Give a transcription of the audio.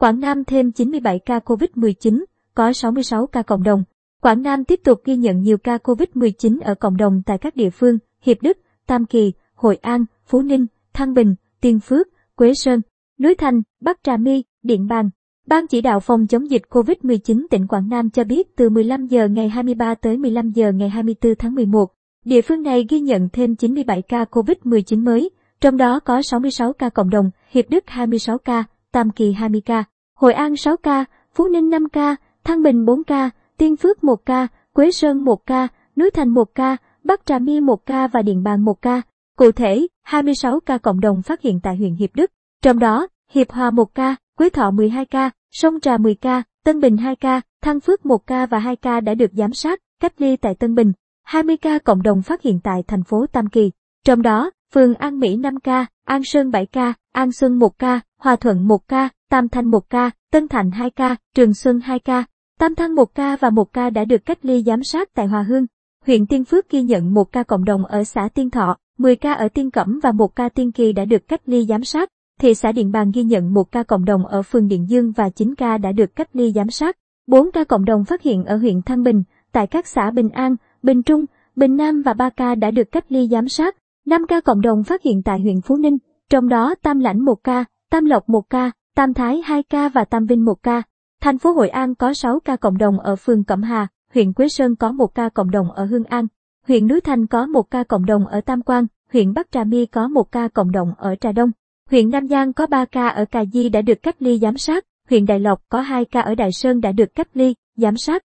Quảng Nam thêm 97 ca COVID-19, có 66 ca cộng đồng. Quảng Nam tiếp tục ghi nhận nhiều ca COVID-19 ở cộng đồng tại các địa phương Hiệp Đức, Tam Kỳ, Hội An, Phú Ninh, Thăng Bình, Tiên Phước, Quế Sơn, Núi Thành, Bắc Trà My, Điện Bàn. Ban chỉ đạo phòng chống dịch COVID-19 tỉnh Quảng Nam cho biết từ 15 giờ ngày 23 tới 15 giờ ngày 24 tháng 11, địa phương này ghi nhận thêm 97 ca COVID-19 mới, trong đó có 66 ca cộng đồng, Hiệp Đức 26 ca, Tam Kỳ 20 ca, Hội An 6 ca, Phú Ninh 5 ca, Thăng Bình 4 ca, Tiên Phước 1 ca, Quế Sơn 1 ca, Núi Thành 1 ca, Bắc Trà My 1 ca và Điện Bàn 1 ca. Cụ thể, 26 ca cộng đồng phát hiện tại huyện Hiệp Đức, trong đó Hiệp Hòa 1 ca, Quế Thọ 12 ca, Sông Trà 10 ca, Tân Bình 2 ca, Thăng Phước 1 ca và 2 ca đã được giám sát, cách ly tại Tân Bình. 20 ca cộng đồng phát hiện tại thành phố Tam Kỳ. Trong đó, phường An Mỹ 5 ca, An Sơn 7 ca, An Xuân 1 ca, Hòa Thuận 1 ca, Tam Thanh 1 ca, Tân Thành 2 ca, Trường Xuân 2 ca, Tam Thanh 1 ca và 1 ca đã được cách ly giám sát tại Hòa Hương. Huyện Tiên Phước ghi nhận 1 ca cộng đồng ở xã Tiên Thọ, 10 ca ở Tiên Cẩm và 1 ca Tiên Kỳ đã được cách ly giám sát. Thị xã Điện Bàn ghi nhận 1 ca cộng đồng ở phường Điện Dương và 9 ca đã được cách ly giám sát. 4 ca cộng đồng phát hiện ở huyện Thăng Bình, tại các xã Bình An, Bình Trung, Bình Nam và 3 ca đã được cách ly giám sát. 5 ca cộng đồng phát hiện tại huyện Phú Ninh, trong đó Tam Lãnh 1 ca, Tam Lộc 1 ca, Tam Thái 2 ca và Tam Vinh 1 ca. Thành phố Hội An có 6 ca cộng đồng ở phường Cẩm Hà, huyện Quế Sơn có 1 ca cộng đồng ở Hương An, huyện Núi Thành có 1 ca cộng đồng ở Tam Quan, huyện Bắc Trà My có 1 ca cộng đồng ở Trà Đông. Huyện Nam Giang có 3 ca ở Cà Di đã được cách ly giám sát, huyện Đại Lộc có 2 ca ở Đại Sơn đã được cách ly, giám sát.